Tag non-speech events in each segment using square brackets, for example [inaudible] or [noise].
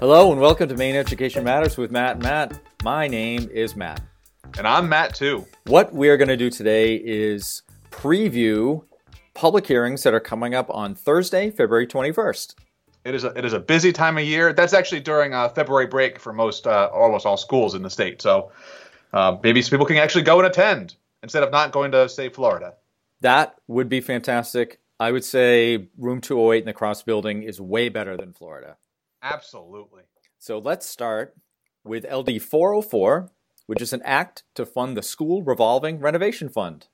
Hello and welcome to Maine Education Matters with Matt and Matt. My name is Matt. And I'm Matt too. What we are going to do today is preview public hearings that are coming up on Thursday, February 21st. It is a, it is a busy time of year. That's actually during a February break for most uh, almost all schools in the state. So uh, maybe people can actually go and attend instead of not going to say Florida. That would be fantastic. I would say room 208 in the Cross building is way better than Florida. Absolutely. So let's start with LD 404, which is an act to fund the school revolving renovation fund.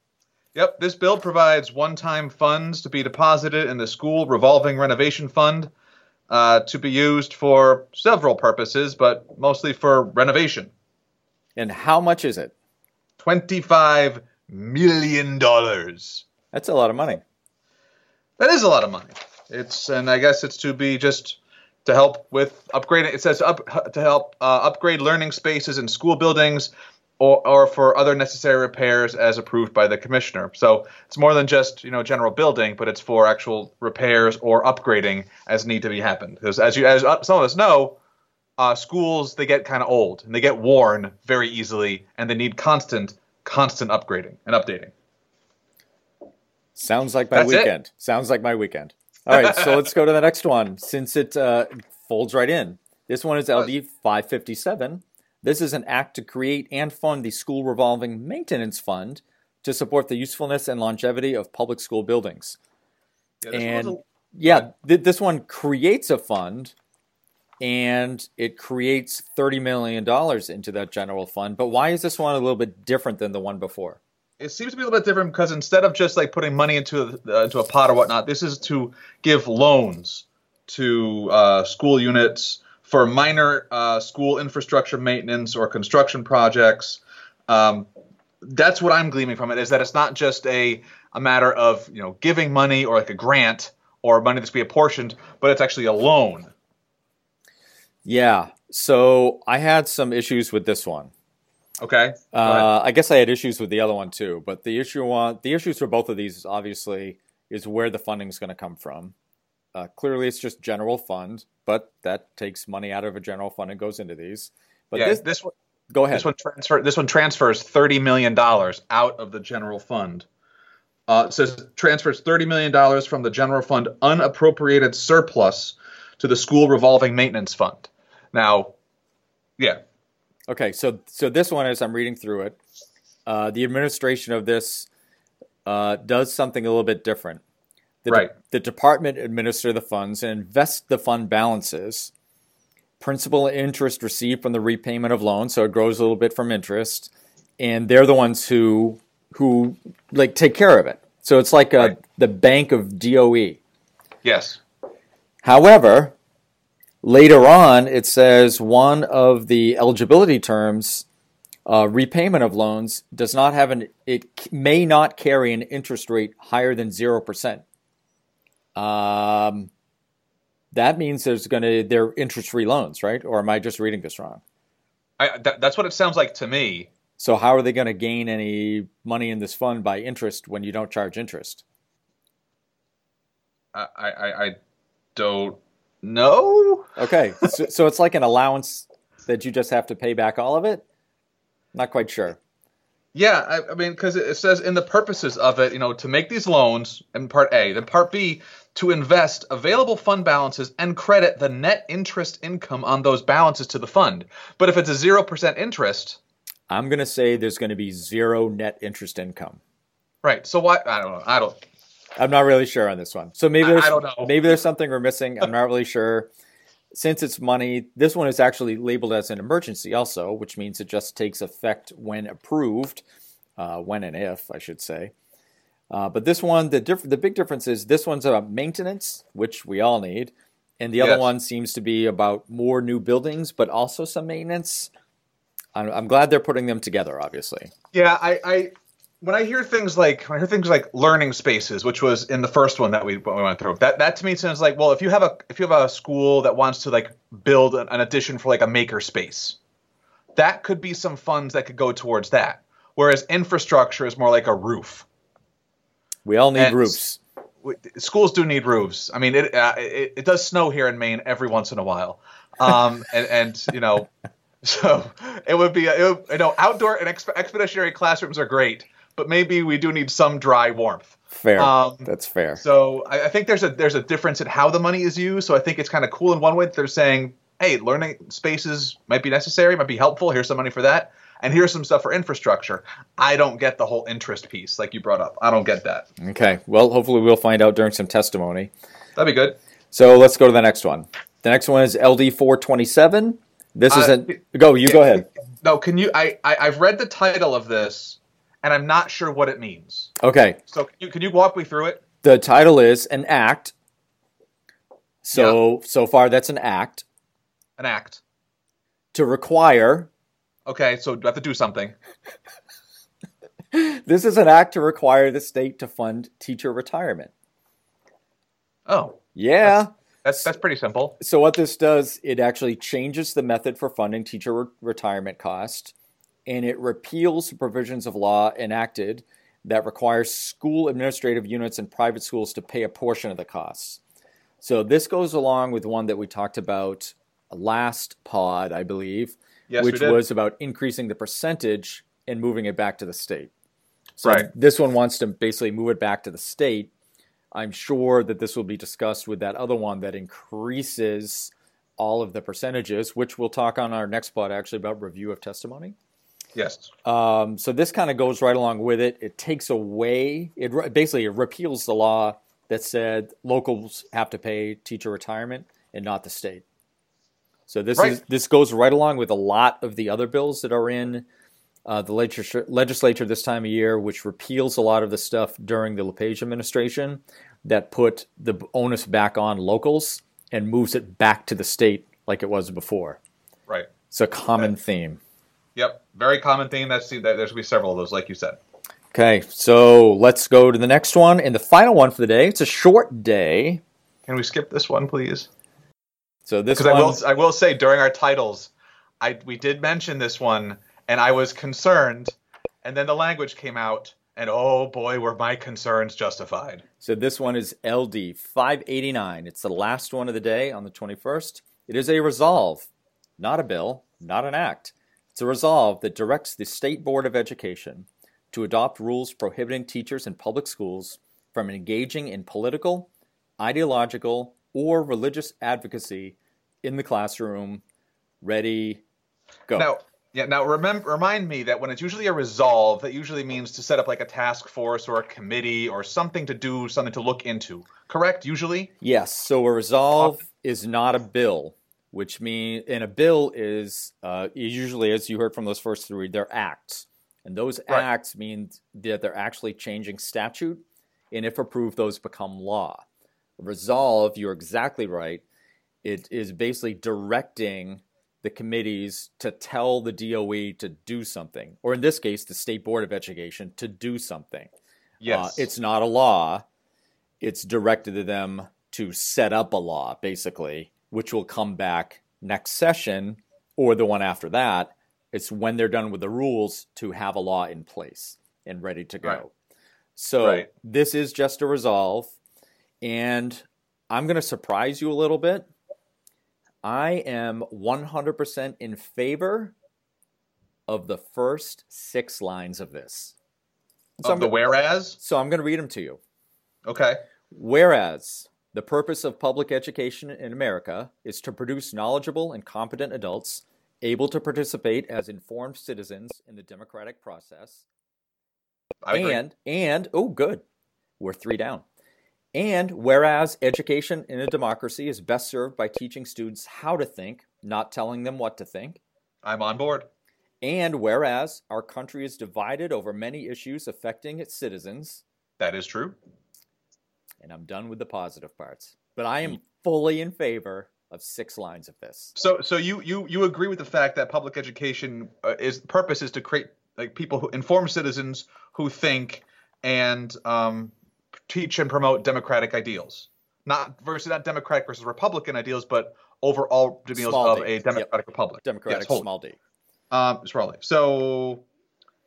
Yep, this bill provides one time funds to be deposited in the school revolving renovation fund uh, to be used for several purposes, but mostly for renovation. And how much is it? $25 million. That's a lot of money. That is a lot of money. It's and I guess it's to be just to help with upgrading. It says up to help uh, upgrade learning spaces in school buildings, or, or for other necessary repairs as approved by the commissioner. So it's more than just you know general building, but it's for actual repairs or upgrading as need to be happened. Because as you as some of us know, uh, schools they get kind of old and they get worn very easily, and they need constant constant upgrading and updating. Sounds like my That's weekend. It. Sounds like my weekend. All right, so let's go to the next one since it uh, folds right in. This one is LD 557. This is an act to create and fund the school revolving maintenance fund to support the usefulness and longevity of public school buildings. Yeah, and a, yeah, th- this one creates a fund and it creates $30 million into that general fund. But why is this one a little bit different than the one before? It seems to be a little bit different because instead of just like putting money into a, uh, into a pot or whatnot, this is to give loans to uh, school units for minor uh, school infrastructure maintenance or construction projects. Um, that's what I'm gleaming from it is that it's not just a a matter of you know giving money or like a grant or money that's be apportioned, but it's actually a loan. Yeah. So I had some issues with this one. Okay. Uh, I guess I had issues with the other one too, but the issue on the issues for both of these obviously is where the funding is going to come from. Uh, clearly, it's just general fund, but that takes money out of a general fund and goes into these. But yeah, this, this one, go ahead. This one transfer. This one transfers thirty million dollars out of the general fund. Uh, it says transfers thirty million dollars from the general fund unappropriated surplus to the school revolving maintenance fund. Now, yeah, Okay, so so this one, as I'm reading through it, uh, the administration of this uh, does something a little bit different. The right. De- the department administer the funds and invest the fund balances, principal and interest received from the repayment of loans, so it grows a little bit from interest, and they're the ones who who like take care of it. So it's like a, right. the bank of DOE. Yes. However, Later on, it says one of the eligibility terms, uh, repayment of loans, does not have an, it may not carry an interest rate higher than 0%. Um, that means there's going to, they're interest free loans, right? Or am I just reading this wrong? I, that, that's what it sounds like to me. So, how are they going to gain any money in this fund by interest when you don't charge interest? I, I, I don't no. Okay, so, so it's like an allowance that you just have to pay back all of it. Not quite sure. Yeah, I, I mean, because it says in the purposes of it, you know, to make these loans in Part A, then Part B, to invest available fund balances and credit the net interest income on those balances to the fund. But if it's a zero percent interest, I'm going to say there's going to be zero net interest income. Right. So what? I don't know. I don't. I'm not really sure on this one. So maybe there's maybe there's something we're missing. I'm not really sure. Since it's money, this one is actually labeled as an emergency also, which means it just takes effect when approved, uh, when and if I should say. Uh, but this one, the diff- the big difference is this one's about maintenance, which we all need, and the yes. other one seems to be about more new buildings, but also some maintenance. I'm, I'm glad they're putting them together. Obviously. Yeah, I, I when I hear things like when I hear things like learning spaces, which was in the first one that we, we went through, that that to me sounds like well, if you have a if you have a school that wants to like build an, an addition for like a maker space, that could be some funds that could go towards that. Whereas infrastructure is more like a roof. We all need and, roofs. schools do need roofs. I mean, it, uh, it it does snow here in Maine every once in a while, um, [laughs] and and you know, so it would be it would, you know outdoor and exp- expeditionary classrooms are great, but maybe we do need some dry warmth. Fair. Um, That's fair. So I, I think there's a there's a difference in how the money is used. So I think it's kind of cool in one way that they're saying, hey, learning spaces might be necessary, might be helpful. Here's some money for that, and here's some stuff for infrastructure. I don't get the whole interest piece like you brought up. I don't get that. Okay. Well, hopefully we'll find out during some testimony. That'd be good. So let's go to the next one. The next one is LD 427. This Uh, isn't. Go. You go ahead. No, can you? I, I I've read the title of this, and I'm not sure what it means. Okay. So can you can you walk me through it? The title is an act. So so far that's an act An act. to require. Okay, so I have to do something? [laughs] This is an act to require the state to fund teacher retirement. Oh, Yeah. that's that's pretty simple. So what this does, it actually changes the method for funding teacher re- retirement cost, and it repeals the provisions of law enacted that requires school administrative units and private schools to pay a portion of the costs. So this goes along with one that we talked about last pod, I believe, Yes, which was about increasing the percentage and moving it back to the state. So Right. this one wants to basically move it back to the state. I'm sure that this will be discussed with that other one that increases all of the percentages, which we'll talk on our next pod actually about review of testimony. Yes. Um, so this kind of goes right along with it. It takes away, it basically it repeals the law that said locals have to pay teacher retirement and not the state. So this Right. is this goes right along with a lot of the other bills that are in uh, the legislature, legislature this time of year, which repeals a lot of the stuff during the LePage administration that put the onus back on locals and moves it back to the state like it was before. Right. It's a common theme. Yep. Very common theme. That's there's going to be several of those, like you said. Okay, so let's go to the next one and the final one for the day. It's a short day. Can we skip this one, please? So this Because one, I will I will say during our titles, I we did mention this one, and I was concerned, and then the language came out, and oh boy, were my concerns justified. so this one is LD 589. It's the last one of the day on the 21st. It is a resolve, not a bill, not an act. It's a resolve that directs the State Board of Education to adopt rules prohibiting teachers in public schools from engaging in political, ideological, or religious advocacy in the classroom. Ready, go. Now, yeah. Now, remember, remind me that when it's usually a resolve, that usually means to set up like a task force or a committee or something to do something to look into. Correct? Usually. Yes. So a resolve uh, is not a bill, which means, and a bill is uh, usually, as you heard from those first three, they're acts, and those Right. acts mean that they're actually changing statute, and if approved, those become law. Resolve, you're exactly right. It is basically directing the committees to tell the DOE to do something, or in this case, the State Board of Education to do something. Yes. Uh, it's not a law. It's directed to them to set up a law, basically, which will come back next session or the one after that. It's when they're done with the rules to have a law in place and ready to go. Right. So Right. this is just a resolve. And I'm going to surprise you a little bit. I am 100% in favor of the first six lines of this. So of I'm the go- whereas. so I'm going to read them to you. Okay. Whereas the purpose of public education in America is to produce knowledgeable and competent adults able to participate as informed citizens in the democratic process. I agree. and and oh good. We're 3 down. And whereas education in a democracy is best served by teaching students how to think, not telling them what to think. I'm on board. And whereas our country is divided over many issues affecting its citizens, That is true. And I'm done with the positive parts. But I am fully in favor of six lines of this. So, so you you you agree with the fact that public education uh, is purpose is to create like people who inform citizens who think and um, teach and promote democratic ideals, not versus not democratic versus republican ideals, but overall ideals Small of d. a Yep. democratic republic. Democratic Yes, small d. Um, Smalley. So,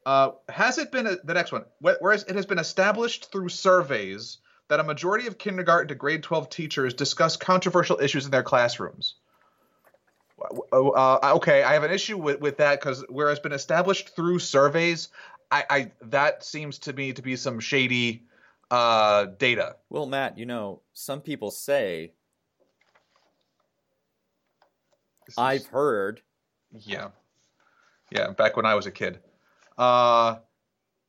uh, has it been a, the next one? Whereas it has been established through surveys that a majority of kindergarten to grade 12 teachers discuss controversial issues in their classrooms. Uh, okay, I have an issue with, with that because where it's been established through surveys, I, I that seems to me to be some shady uh, data. Well, Matt, you know, some people say This I've heard. Yeah. Yeah, back when I was a kid. Uh,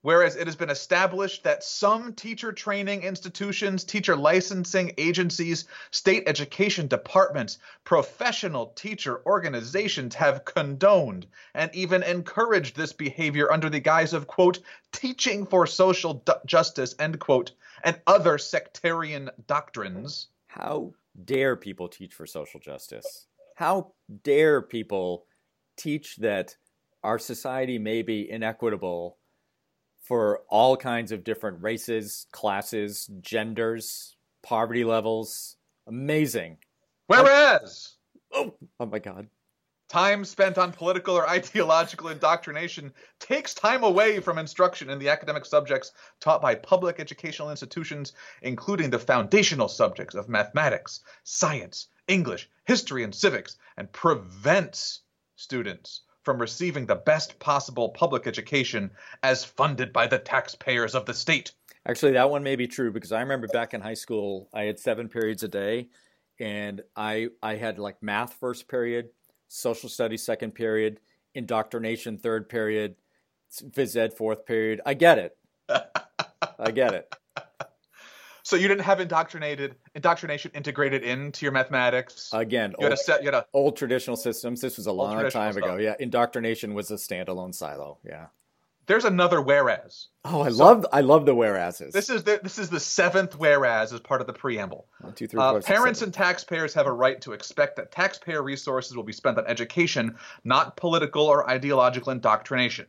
whereas it has been established that some teacher training institutions, teacher licensing agencies, state education departments, professional teacher organizations have condoned and even encouraged this behavior under the guise of, quote, teaching for social justice, end quote, and other sectarian doctrines. How dare people teach for social justice? How dare people teach that our society may be inequitable for all kinds of different races, classes, genders, poverty levels? Amazing. Whereas. Oh, oh my God. Time spent on political or [laughs] ideological indoctrination takes time away from instruction in the academic subjects taught by public educational institutions, including the foundational subjects of mathematics, science, English, history, and civics, and prevents students from receiving the best possible public education as funded by the taxpayers of the state. Actually, that one may be true because I remember back in high school, I had seven periods a day, and I I had like math first period, social studies second period, indoctrination third period, phys ed fourth period. I get it. [laughs] I get it. So you didn't have indoctrinated indoctrination integrated into your mathematics. Again, you had a old, set. You had a old traditional systems. This was a long time ago. stuff. Yeah, indoctrination was a standalone silo. Yeah. there's another whereas. Oh, I So- love I love the whereases. This is the this is the seventh whereas as part of the preamble. One, two, three, Uh, four, parents and taxpayers have a right to expect that taxpayer resources will be spent on education, not political or ideological indoctrination.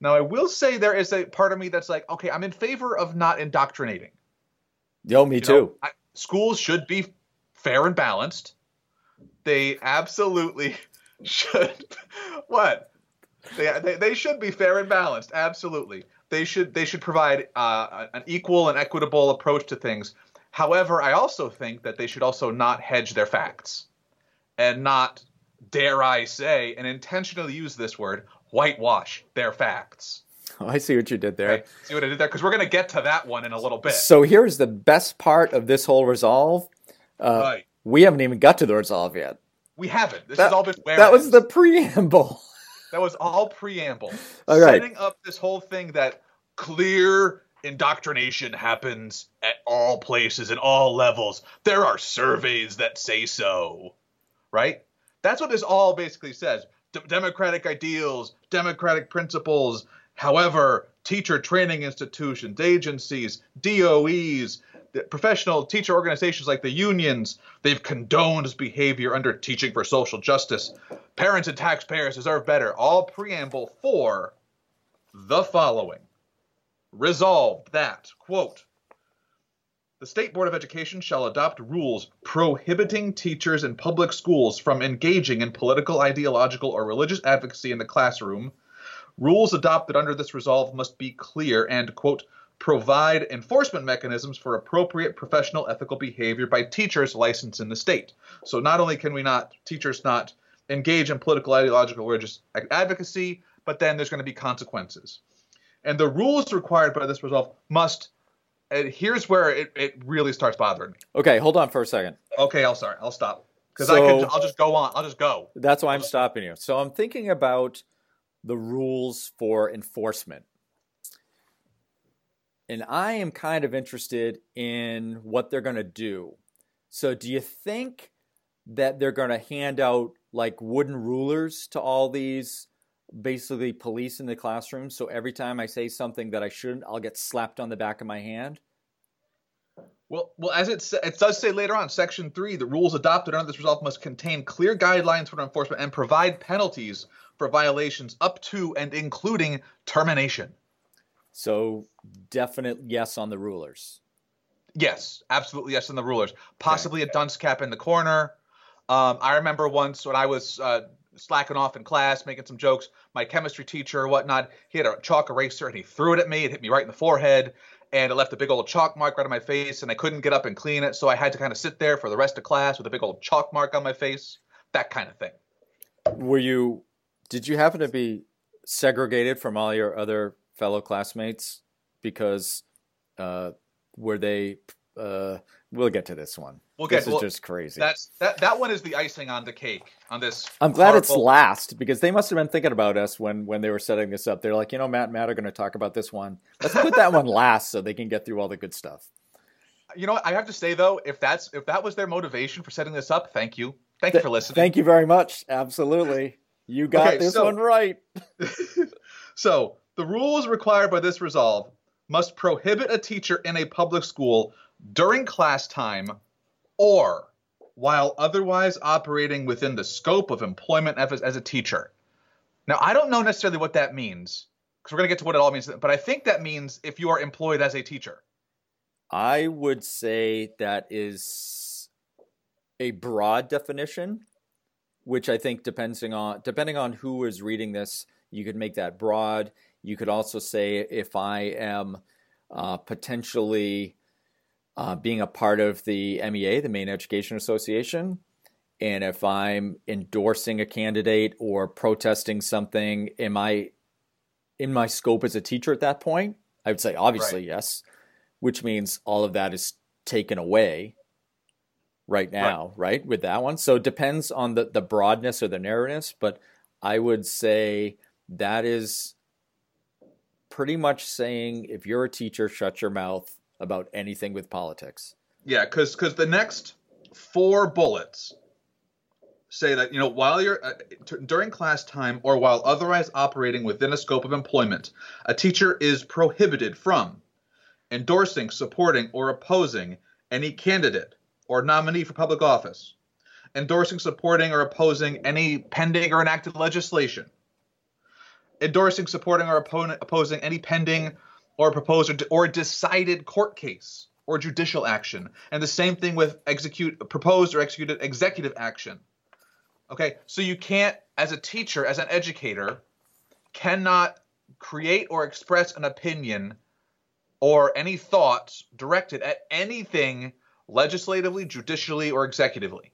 Now, I will say there is a part of me that's like, okay, I'm in favor of not indoctrinating. Yo, me You too. know, I, schools should be fair and balanced. They absolutely [laughs] should. what? They, they, they should be fair and balanced. Absolutely. They should they should provide uh, an equal and equitable approach to things. However, I also think that they should also not hedge their facts and not, dare I say, and intentionally use this word, whitewash their facts. Oh, [laughs] I see what you did there. Okay? See what I did there? Because we're going to get to that one in a little bit. So here's the best part of this whole resolve. Uh, Right. We haven't even got to the resolve yet. We haven't. This That- has all been That was the preamble. [laughs] That was all preamble. [laughs] All right. Setting up this whole thing that clear indoctrination happens at all places and all levels. There are surveys that say so. Right? That's what this all basically says. D- democratic ideals, democratic principles. However, teacher training institutions, agencies, DOEs, professional teacher organizations like the unions, they've condoned behavior under Teaching for Social Justice. Parents and taxpayers deserve better. All preamble for the following. Resolved that, quote, the State Board of Education shall adopt rules prohibiting teachers in public schools from engaging in political, ideological, or religious advocacy in the classroom. Rules adopted under this resolve must be clear and, quote, provide enforcement mechanisms for appropriate professional ethical behavior by teachers licensed in the state. So not only can we not, teachers not engage in political, ideological, or religious advocacy, but then there's going to be consequences. And the rules required by this resolve must, and here's where it, it really starts bothering me. Okay, hold on for a second. Okay, I'll sorry, I'll stop because I So- can. I'll just go on. I'll just go. That's why I'm stopping you. So I'm thinking about the rules for enforcement. And I am kind of interested in what they're going to do. So, do you think that they're going to hand out like wooden rulers to all these basically police in the classroom? So, every time I say something that I shouldn't, I'll get slapped on the back of my hand? Well, well, as it it does say later on, Section Three, the rules adopted under this resolve must contain clear guidelines for enforcement and provide penalties for violations up to and including termination. So, definite yes on the rulers. Yes, absolutely yes on the rulers. Possibly a dunce cap in the corner. Um, I remember once when I was uh, slacking off in class, making some jokes. My chemistry teacher or whatnot, he had a chalk eraser and he threw it at me. It hit me right in the forehead. And it left a big old chalk mark right on my face, and I couldn't get up and clean it, so I had to kind of sit there for the rest of class with a big old chalk mark on my face. That kind of thing. Were you? Did you happen to be segregated from all your other fellow classmates because uh, were they? Uh, we'll get to this one. We'll this get- well, is just crazy. That's that. That one is the icing on the cake on this. I'm glad it's last because they must have been thinking about us when when they were setting this up. They're like, you know, Matt and Matt are going to talk about this one. Let's put that one last so they can get through all the good stuff. You know, what? I have to say though, if that's if that was their motivation for setting this up, thank you, thank you for listening. Thank you very much. Absolutely, you got Okay, this so- one right. [laughs] So, the rules required by this resolve must prohibit a teacher in a public school during class time or while otherwise operating within the scope of employment as, a teacher. Now, I don't know necessarily what that means because we're going to get to what it all means, but I think that means if you are employed as a teacher. I would say that is a broad definition, which I think depending on depending on who is reading this, you could make that broad. You could also say if I am uh, potentially uh, being a part of the MEA, the Maine Education Association, and if I'm endorsing a candidate or protesting something, am I in my scope as a teacher at that point? I would say obviously Right. yes which means all of that is taken away right now, right. With that one. So it depends on the, the broadness or the narrowness, but I would say that is pretty much saying if you're a teacher, shut your mouth about anything with politics. Yeah, because because the next four bullets say that you know while you're uh, t- during class time or while otherwise operating within a scope of employment, a teacher is prohibited from endorsing, supporting, or opposing any candidate or nominee for public office, endorsing, supporting, or opposing any pending or enacted legislation, endorsing, supporting, or oppo- opposing any pending or a proposed or, de- or decided court case or judicial action. And the same thing with execute proposed or executed executive action. Okay, so you can't, as a teacher, as an educator, cannot create or express an opinion or any thoughts directed at anything legislatively, judicially, or executively,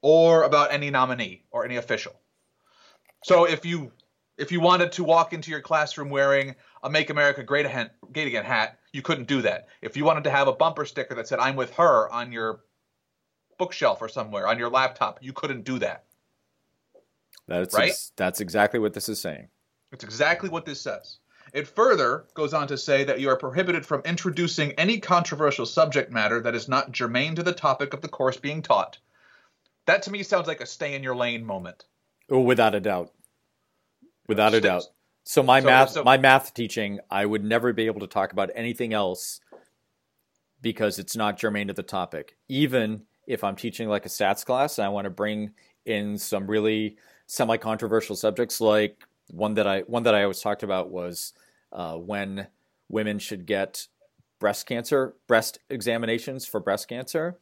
or about any nominee or any official. So if you if you wanted to walk into your classroom wearing a "Make America Great Again" hat, you couldn't do that. If you wanted to have a bumper sticker that said "I'm with her" on your bookshelf or somewhere on your laptop, you couldn't do that. That's Right? ex- that's exactly what this is saying. It's exactly what this says. It further goes on to say that you are prohibited from introducing any controversial subject matter that is not germane to the topic of the course being taught. That to me sounds like a stay in your lane moment. Oh, without a doubt. Without a doubt. So my So- math so- my math teaching, I would never be able to talk about anything else because it's not germane to the topic. Even if I'm teaching like a stats class and I want to bring in some really semi-controversial subjects like one that I one that I always talked about was uh, when women should get breast cancer breast examinations for breast cancer.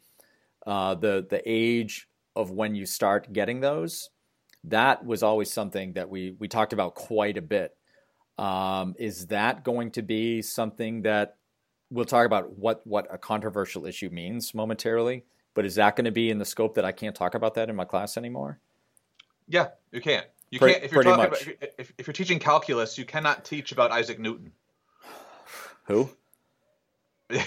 Uh, the the age of when you start getting those that was always something that we we talked about quite a bit. Um, is that going to be something that we'll talk about what what a controversial issue means momentarily? But is that going to be in the scope that I can't talk about that in my class anymore? Yeah, you can't. You can't if you're about if, if, if you're teaching calculus, you cannot teach about Isaac Newton. [sighs] Who? [laughs] you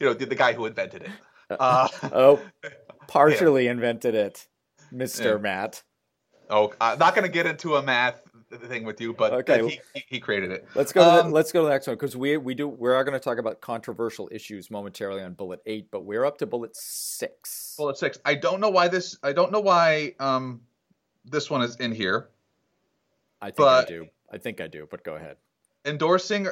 know, the, the guy who invented it. Uh, Oh, [laughs] partially invented it, Mister Yeah. Matt. oh, I'm not going to get into a math thing with you, but Okay. he, he, he created it. Let's go. to Um, the, let's go to the next one because we we do we are going to talk about controversial issues momentarily on bullet eight, but we're up to bullet six. Bullet six. I don't know why this. I don't know why um, this one is in here. I think but- I do. I think I do. But go ahead. Endorsing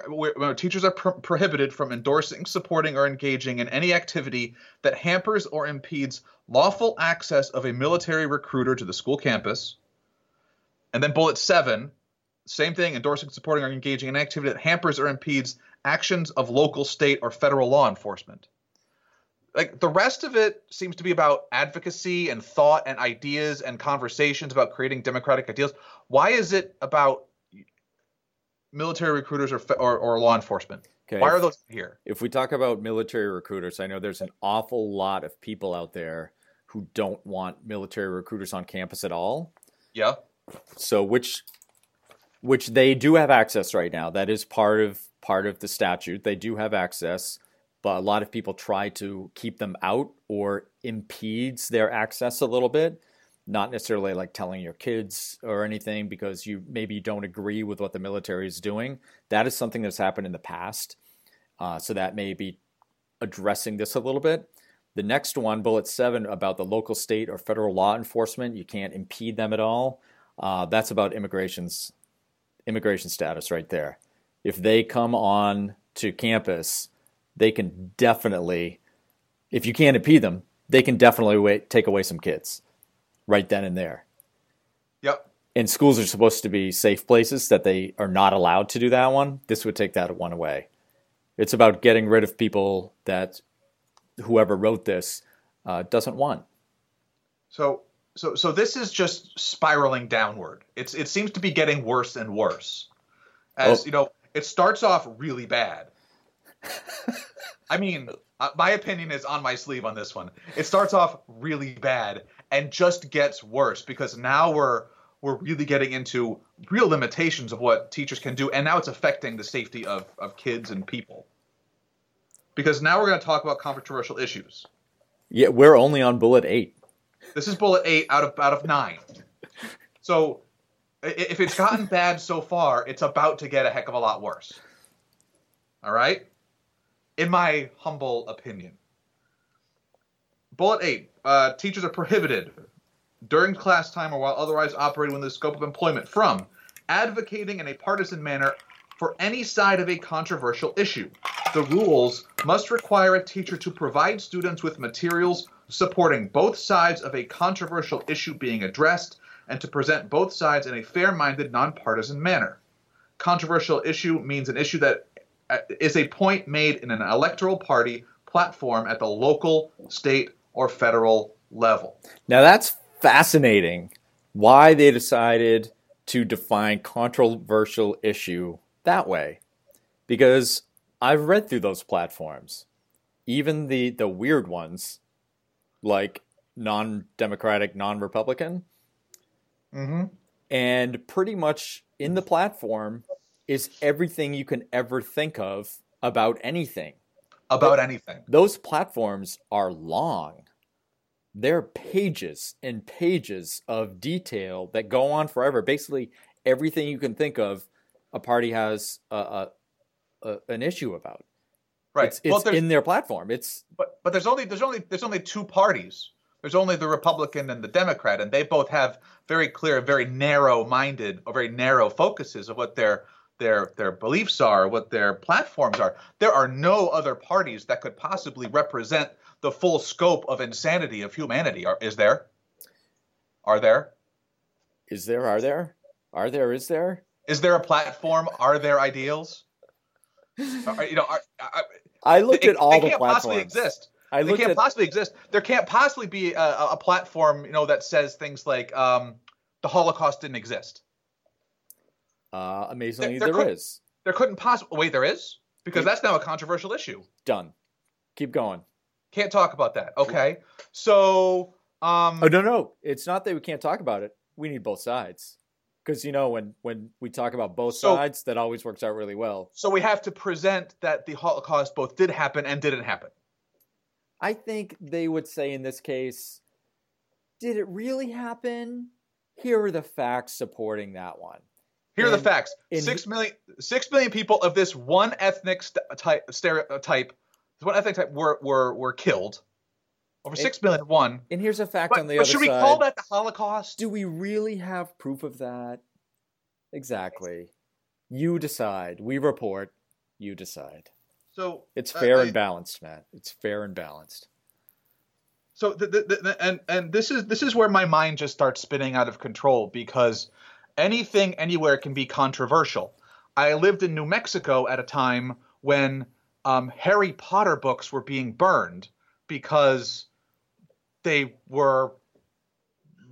teachers are pro- prohibited from endorsing supporting or engaging in any activity that hampers or impedes lawful access of a military recruiter to the school campus. And then bullet seven same thing endorsing supporting or engaging in activity that hampers or impedes actions of local state or federal law enforcement. Like the rest of it seems to be about advocacy and thought and ideas and conversations about creating democratic ideals. Why is it about military recruiters or or, or law enforcement? Okay. Why are those here? If we talk about military recruiters, I know there's an awful lot of people out there who don't want military recruiters on campus at all. Yeah. So which which they do have access right now. That is part of part of the statute. They do have access, but a lot of people try to keep them out or impedes their access a little bit. Not necessarily like telling your kids or anything because you maybe don't agree with what the military is doing. That is something that's happened in the past. Uh, so that may be addressing this a little bit. The next one, bullet seven, about the local, state, or federal law enforcement, you can't impede them at all. Uh, that's about immigration's immigration status right there. If they come on to campus, they can definitely, if you can't impede them, they can definitely wait, take away some kids right then and there. Yep. And schools are supposed to be safe places that they are not allowed to do that one. This would take that one away. It's about getting rid of people that whoever wrote this uh, doesn't want. So so so this is just spiraling downward. It's it seems to be getting worse and worse. As Oh. you know, it starts off really bad. [laughs] I mean, uh, my opinion is on my sleeve on this one. It starts off really bad and just gets worse because now we're we're really getting into real limitations of what teachers can do, and now it's affecting the safety of, of kids and people. Because now we're going to talk about controversial issues. Yeah, we're only on bullet eight. This is bullet eight out of out of nine. So if it's gotten bad so far, it's about to get a heck of a lot worse. All right? In my humble opinion. Bullet eight. Uh, teachers are prohibited during class time or while otherwise operating within the scope of employment from advocating in a partisan manner for any side of a controversial issue. The rules must require a teacher to provide students with materials supporting both sides of a controversial issue being addressed and to present both sides in a fair minded, nonpartisan manner. Controversial issue means an issue that is a point made in an electoral party platform at the local, state, or federal level. Now that's fascinating. Why they decided to define controversial issue that way? Because I've read through those platforms, even the the weird ones, like non-democratic, non-republican, Mm-hmm. and pretty much in the platform is everything you can ever think of about anything. About anything. Those platforms are long. They're pages and pages of detail that go on forever. Basically, everything you can think of, a party has a, a, a, an issue about. Right. It's, it's well, in their platform. It's but but there's only there's only there's only two parties. There's only the Republican and the Democrat, and they both have very clear, very narrow-minded, or very narrow focuses of what their their their beliefs are, what their platforms are. There are no other parties that could possibly represent the full scope of insanity of humanity. Are, is there? Are there? is there? Are there? Are there? Is there? Is there a platform? Are there ideals? Are- you know, are, are, I looked they, at all they the can't platforms. possibly exist. I they can't at possibly exist. There can't possibly be a, a platform, you know, that says things like um, the Holocaust didn't exist. Uh, amazingly there there could- is There couldn't possibly. Wait, there is because Yeah. that's now a controversial issue. done. Keep going. Can't talk about that. Okay, so um, Oh no, no, it's not that we can't talk about it. We need both sides because you know when when we talk about both So- sides, that always works out really well. so we have to present that the Holocaust both did happen and didn't happen. I think they would say in this case, did it really happen? Here are the facts supporting that one. Here are the facts: and- six million, six million people of this one ethnic st- type, stereotype, this one ethnic type were were were killed. Over six million, one. And here's a fact But, on the other side. but should we call that the Holocaust? Do we really have proof of that? Exactly. You decide. We report. You decide. So It's uh, fair I- and balanced, Matt. It's fair and balanced. so the, the, the, and and this is this is where my mind just starts spinning out of control because anything anywhere can be controversial. I lived in New Mexico at a time when um, Harry Potter books were being burned because they were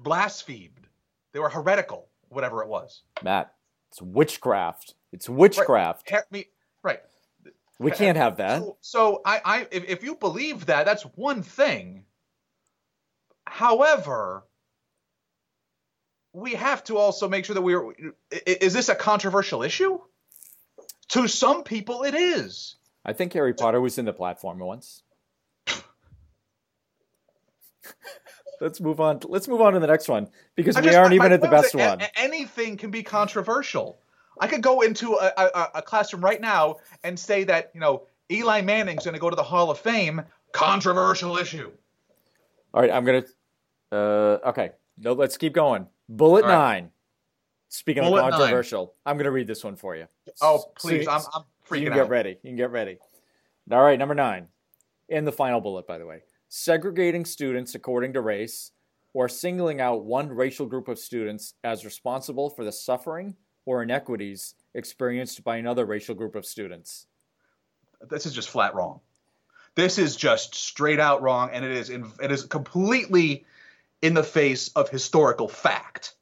blasphemed. They were heretical, whatever it was. Matt, it's witchcraft. It's witchcraft. Right. Me, right. We can't have that. So, so I, I, if, if you believe that, that's one thing. However, we have to also make sure that we're. Is this a controversial issue? To some people, it is. I think Harry Potter was in the platform once. [laughs] Let's move on. Let's move on to the next one because I we just- aren't even at the best one. anything can be controversial. I could go into a, a, a classroom right now and say that you know Eli Manning's going to go to the Hall of Fame. Controversial issue. All right, I'm gonna. Uh, okay, no, let's keep going. Bullet right. nine. Speaking Bullet of nine. controversial, I'm gonna read this one for you. Oh please, you- I'm, I'm you freaking can get ready. You can get ready. All right, number nine, and the final bullet, by the way, segregating students according to race, or singling out one racial group of students as responsible for the suffering or inequities experienced by another racial group of students. This is just flat wrong. This is just straight out wrong, and it is it is completely in the face of historical fact.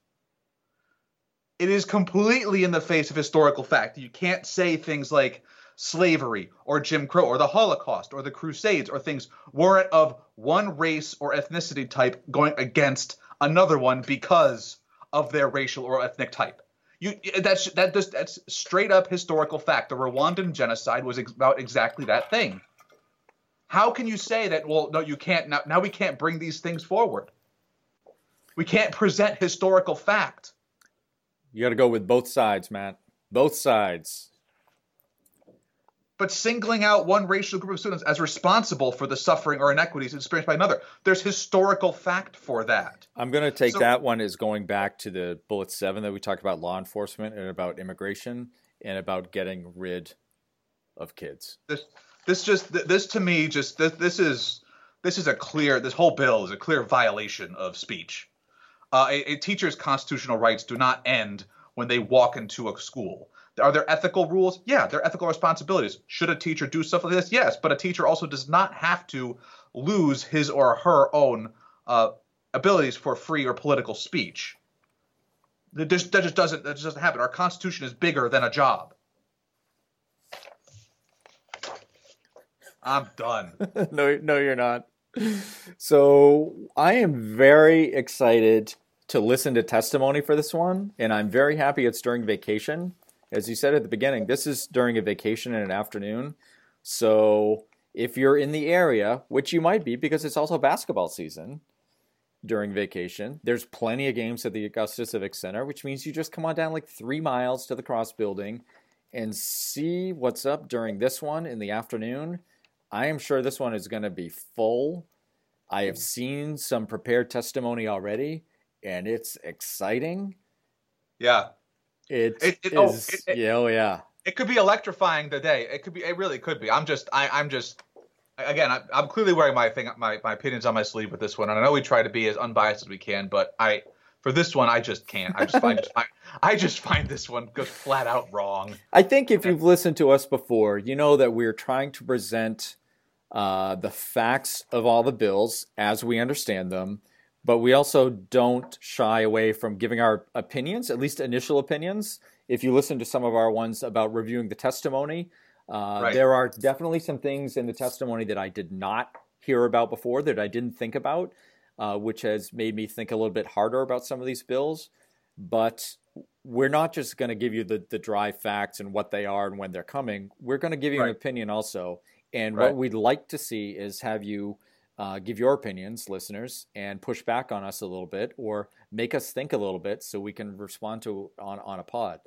It is completely in the face of historical fact. You can't say things like slavery or Jim Crow or the Holocaust or the Crusades or things weren't of one race or ethnicity type going against another one because of their racial or ethnic type. You that's that just that's straight up historical fact. The Rwandan genocide was ex- about exactly that thing. How can you say that? Well, no, you can't. Now, now we can't bring these things forward. We can't present historical fact. You got to go with both sides, Matt. Both sides. But singling out one racial group of students as responsible for the suffering or inequities experienced by another, there's historical fact for that. I'm going to take So- that one as going back to the bullet seven that we talked about law enforcement and about immigration and about getting rid of kids. This, this just, this to me, just this, this is, this is a clear. This whole bill is a clear violation of speech. Uh, a, a teacher's constitutional rights do not end when they walk into a school. Are there ethical rules? Yeah, there are ethical responsibilities. Should a teacher do stuff like this? Yes, but a teacher also does not have to lose his or her own uh, abilities for free or political speech. That just, that just doesn't that just doesn't happen. Our Constitution is bigger than a job. I'm done. [laughs] no, no, you're not. So I am very excited to listen to testimony for this one, and I'm very happy it's during vacation. As you said at the beginning, this is during a vacation in an afternoon. So if you're in the area, which you might be because it's also basketball season during vacation, there's plenty of games at the Augusta Civic Center, which means you just come on down like three miles to the Cross Building and see what's up during this one in the afternoon. I am sure this one is going to be full. I have seen some prepared testimony already, and it's exciting. Yeah. It, It- it- oh, it- it- yeah, oh yeah. it could be electrifying today. It could be. It really could be. I'm just. I, I'm just. Again, I, I'm clearly wearing my thing, my, my opinions on my sleeve with this one, and I know we try to be as unbiased as we can, but I, for this one, I just can't. I just find, [laughs] I, I just find this one goes flat out wrong. I think if you've listened to us before, you know that we're trying to present uh, the facts of all the bills as we understand them, but we also don't shy away from giving our opinions, at least initial opinions. If you listen to some of our ones about reviewing the testimony, uh, Right. there are definitely some things in the testimony that I did not hear about before that I didn't think about, uh, which has made me think a little bit harder about some of these bills. But we're not just going to give you the, the dry facts and what they are and when they're coming. We're going to give you an opinion also. And Right. what we'd like to see is have you uh, give your opinions, listeners, and push back on us a little bit or make us think a little bit so we can respond to on, on a pod.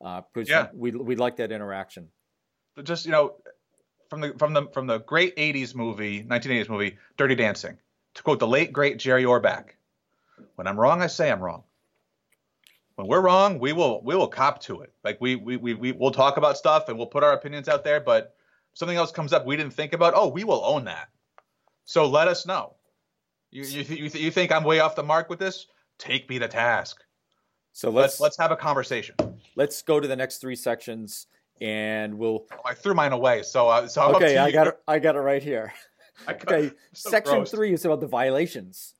Uh, because Yeah. we, we'd like that interaction. But just you know, from the from the from the great '80s movie, 1980s movie, Dirty Dancing, to quote the late great Jerry Orbach, "When I'm wrong, I say I'm wrong. When we're wrong, we will we will cop to it. Like we we we we will talk about stuff and we'll put our opinions out there, but something else comes up we didn't think about. Oh, we will own that. So let us know. You you th- you, th- you think I'm way off the mark with this? Take me to task. So Let's let's let's have a conversation. let's go to the next three sections and we'll Oh, I threw mine away, so uh, so I'm Okay, to I got it I got it right here. Okay, [laughs] so section gross. three is about the violations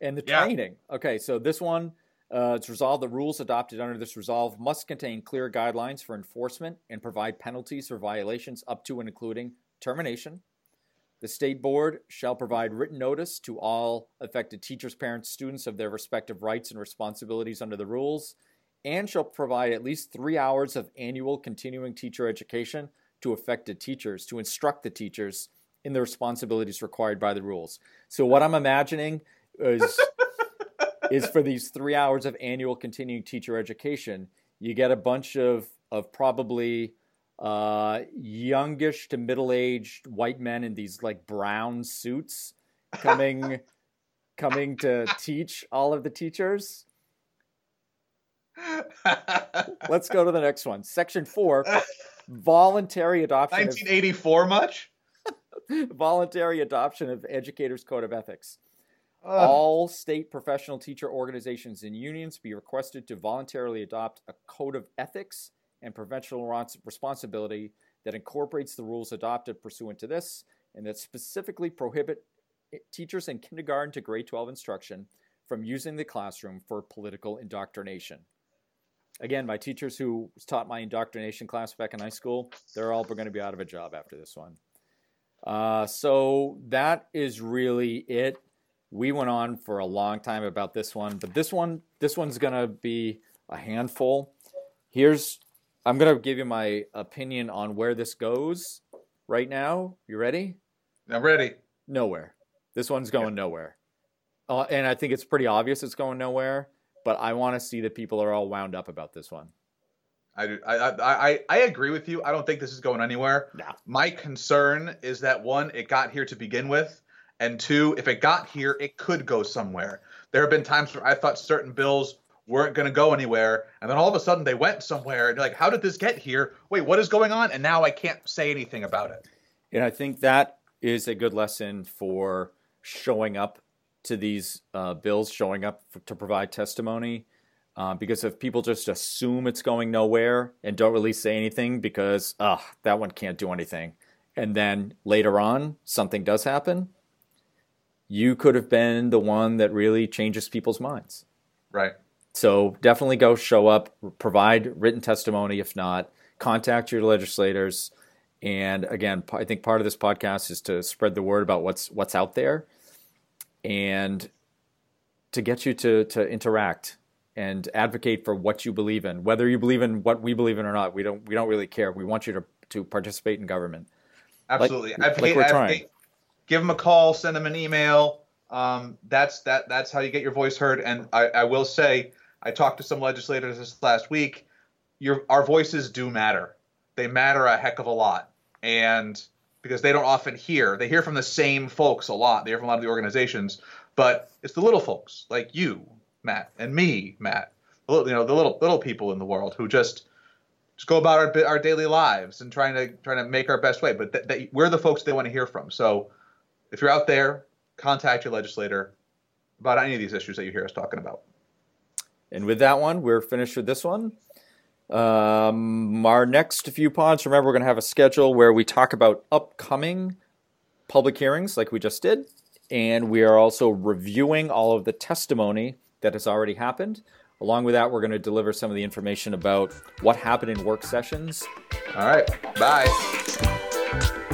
and the Yeah. training. Okay, so this one, Uh, it's resolved the rules adopted under this resolve must contain clear guidelines for enforcement and provide penalties for violations up to and including termination. The state board shall provide written notice to all affected teachers, parents, students of their respective rights and responsibilities under the rules, and shall provide at least three hours of annual continuing teacher education to affected teachers to instruct the teachers in the responsibilities required by the rules. So, what I'm imagining is [laughs] is for these three hours of annual continuing teacher education, you get a bunch of of probably uh, youngish to middle aged white men in these like brown suits coming [laughs] coming to teach all of the teachers. Let's go to the next one. Section four, [laughs] voluntary adoption. 1984 of, much? [laughs] voluntary adoption of Educators Code of Ethics. All state professional teacher organizations and unions be requested to voluntarily adopt a code of ethics and professional responsibility that incorporates the rules adopted pursuant to this and that specifically prohibit teachers in kindergarten to grade 12 instruction from using the classroom for political indoctrination. Again, my teachers who taught my indoctrination class back in high school, they're all going to be out of a job after this one. Uh, so that is really it we went on for a long time about this one, but this one, this one's gonna be a handful. Here's, I'm gonna give you my opinion on where this goes right now. You ready? I'm ready. Nowhere. This one's going nowhere. Uh, and I think it's pretty obvious it's going nowhere. But I want to see that people are all wound up about this one. I do. I, I, I, agree with you. I don't think this is going anywhere. No. My concern is that one, it got here to begin with, and two, if it got here, it could go somewhere. There have been times where I thought certain bills weren't going to go anywhere, and then all of a sudden they went somewhere. And you're like, how did this get here? Wait, what is going on? And now I can't say anything about it. And I think that is a good lesson for showing up to these uh, bills, showing up for, to provide testimony. Uh, because if people just assume it's going nowhere and don't really say anything because, ah, that one can't do anything, and then later on something does happen, you could have been the one that really changes people's minds. Right. So definitely go show up, provide written testimony. If not, contact your legislators. And again, I think part of this podcast is to spread the word about what's what's out there, and to get you to to interact and advocate for what you believe in, whether you believe in what we believe in or not. We don't we don't really care. We want you to to participate in government. Absolutely, like, advocate, like we're trying. Advocate, give them a call, send them an email. Um, that's that. That's how you get your voice heard. And I, I will say, I talked to some legislators this last week. Your our voices do matter. They matter a heck of a lot, and because they don't often hear, they hear from the same folks a lot. They hear from a lot of the organizations, but it's the little folks like you, Matt, and me, Matt. You know, the little little people in the world who just just go about our our daily lives and trying to trying to make our best way. But th- th- we're the folks they want to hear from. So if you're out there, contact your legislator about any of these issues that you hear us talking about. And with that one, we're finished with this one. Um, our next few pods, remember, we're going to have a schedule where we talk about upcoming public hearings, like we just did, and we are also reviewing all of the testimony that has already happened. Along with that, we're going to deliver some of the information about what happened in work sessions. All right. Bye.